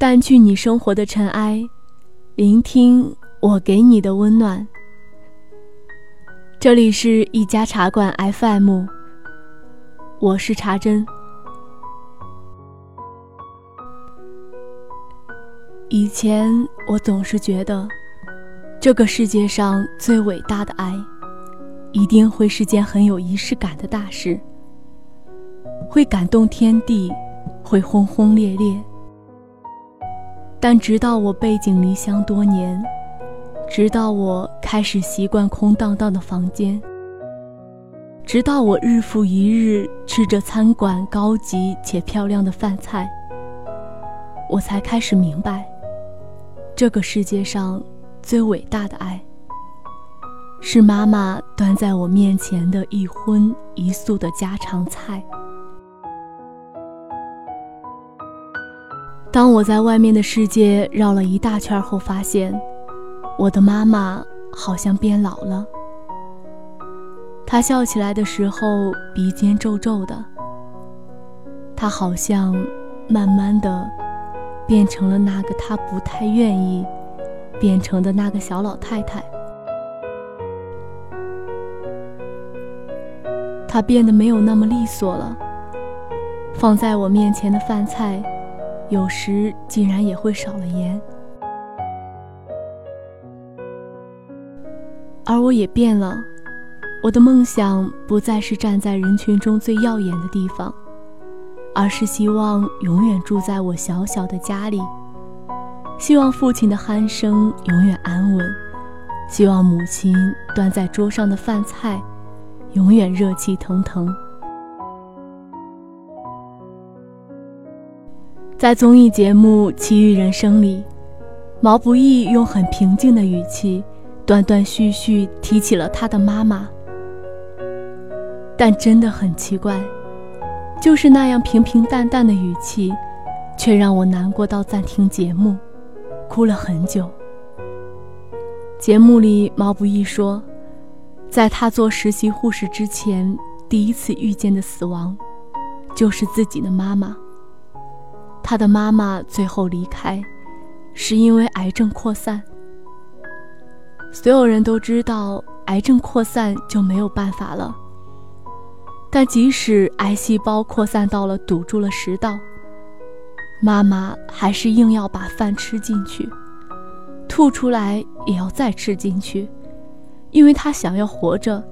淡去你生活的尘埃，聆听我给你的温暖。这里是一家茶馆 FM，我是茶真。以前我总是觉得，这个世界上最伟大的爱，一定会是件很有仪式感的大事，会感动天地，会轰轰烈烈。但直到我背井离乡多年。直到我开始习惯空荡荡的房间，直到我日复一日吃着餐馆高级且漂亮的饭菜，我才开始明白，这个世界上最伟大的爱，是妈妈端在我面前的一荤一素的家常菜。当我在外面的世界绕了一大圈后，发现。我的妈妈好像变老了。她笑起来的时候鼻尖皱皱的。她好像慢慢的变成了那个她不太愿意变成的那个小老太太。她变得没有那么利索了。放在我面前的饭菜，有时竟然也会少了盐。而我也变了，我的梦想不再是站在人群中最耀眼的地方，而是希望永远住在我小小的家里，希望父亲的鼾声永远安稳，希望母亲端在桌上的饭菜永远热气腾腾。在综艺节目《奇遇人生》里，毛不易用很平静的语气。断断续续提起了他的妈妈，但真的很奇怪，就是那样平平淡淡的语气，却让我难过到暂停节目，哭了很久。节目里毛不易说，在他做实习护士之前，第一次遇见的死亡，就是自己的妈妈。他的妈妈最后离开，是因为癌症扩散。所有人都知道，癌症扩散就没有办法了。但即使癌细胞扩散到了堵住了食道，妈妈还是硬要把饭吃进去，吐出来也要再吃进去，因为她想要活着，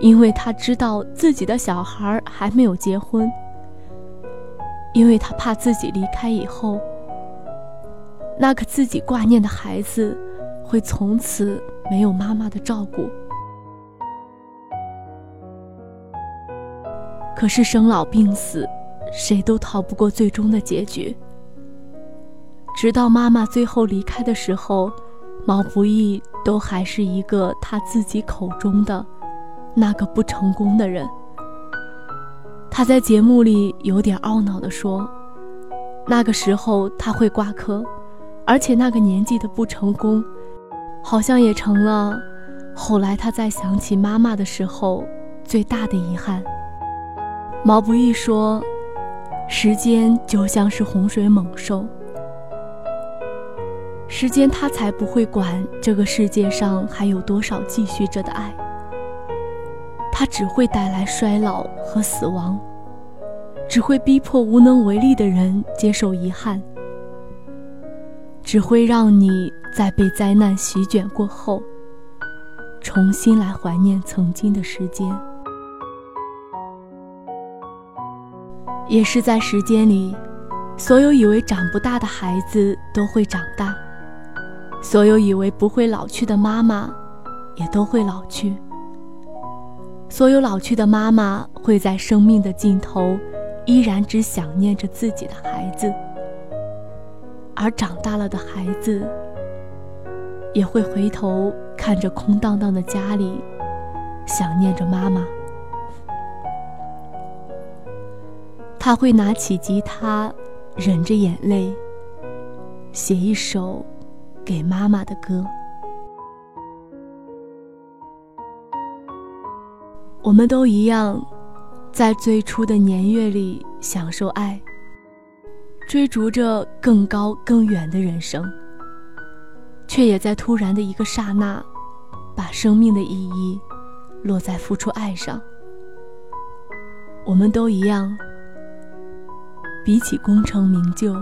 因为她知道自己的小孩还没有结婚，因为他怕自己离开以后，那个自己挂念的孩子。会从此没有妈妈的照顾。可是生老病死，谁都逃不过最终的结局。直到妈妈最后离开的时候，毛不易都还是一个他自己口中的那个不成功的人。他在节目里有点懊恼地说：“那个时候他会挂科，而且那个年纪的不成功。”好像也成了，后来他在想起妈妈的时候最大的遗憾。毛不易说：“时间就像是洪水猛兽，时间他才不会管这个世界上还有多少继续着的爱，它只会带来衰老和死亡，只会逼迫无能为力的人接受遗憾。”只会让你在被灾难席卷过后，重新来怀念曾经的时间。也是在时间里，所有以为长不大的孩子都会长大，所有以为不会老去的妈妈，也都会老去。所有老去的妈妈会在生命的尽头，依然只想念着自己的孩子。而长大了的孩子，也会回头看着空荡荡的家里，想念着妈妈。他会拿起吉他，忍着眼泪，写一首给妈妈的歌。我们都一样，在最初的年月里享受爱。追逐着更高更远的人生，却也在突然的一个刹那，把生命的意义落在付出爱上。我们都一样，比起功成名就，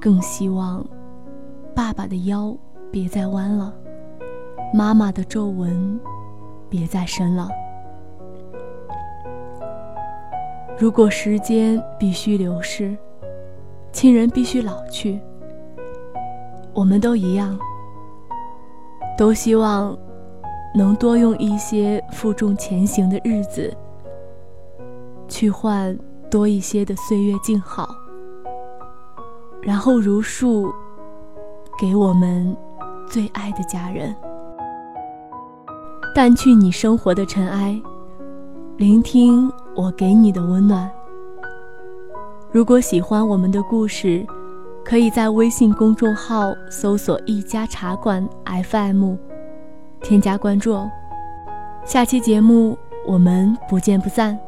更希望爸爸的腰别再弯了，妈妈的皱纹别再深了。如果时间必须流逝，亲人必须老去，我们都一样，都希望能多用一些负重前行的日子，去换多一些的岁月静好，然后如数给我们最爱的家人，淡去你生活的尘埃，聆听。我给你的温暖。如果喜欢我们的故事，可以在微信公众号搜索“一家茶馆 FM”，添加关注哦。下期节目我们不见不散。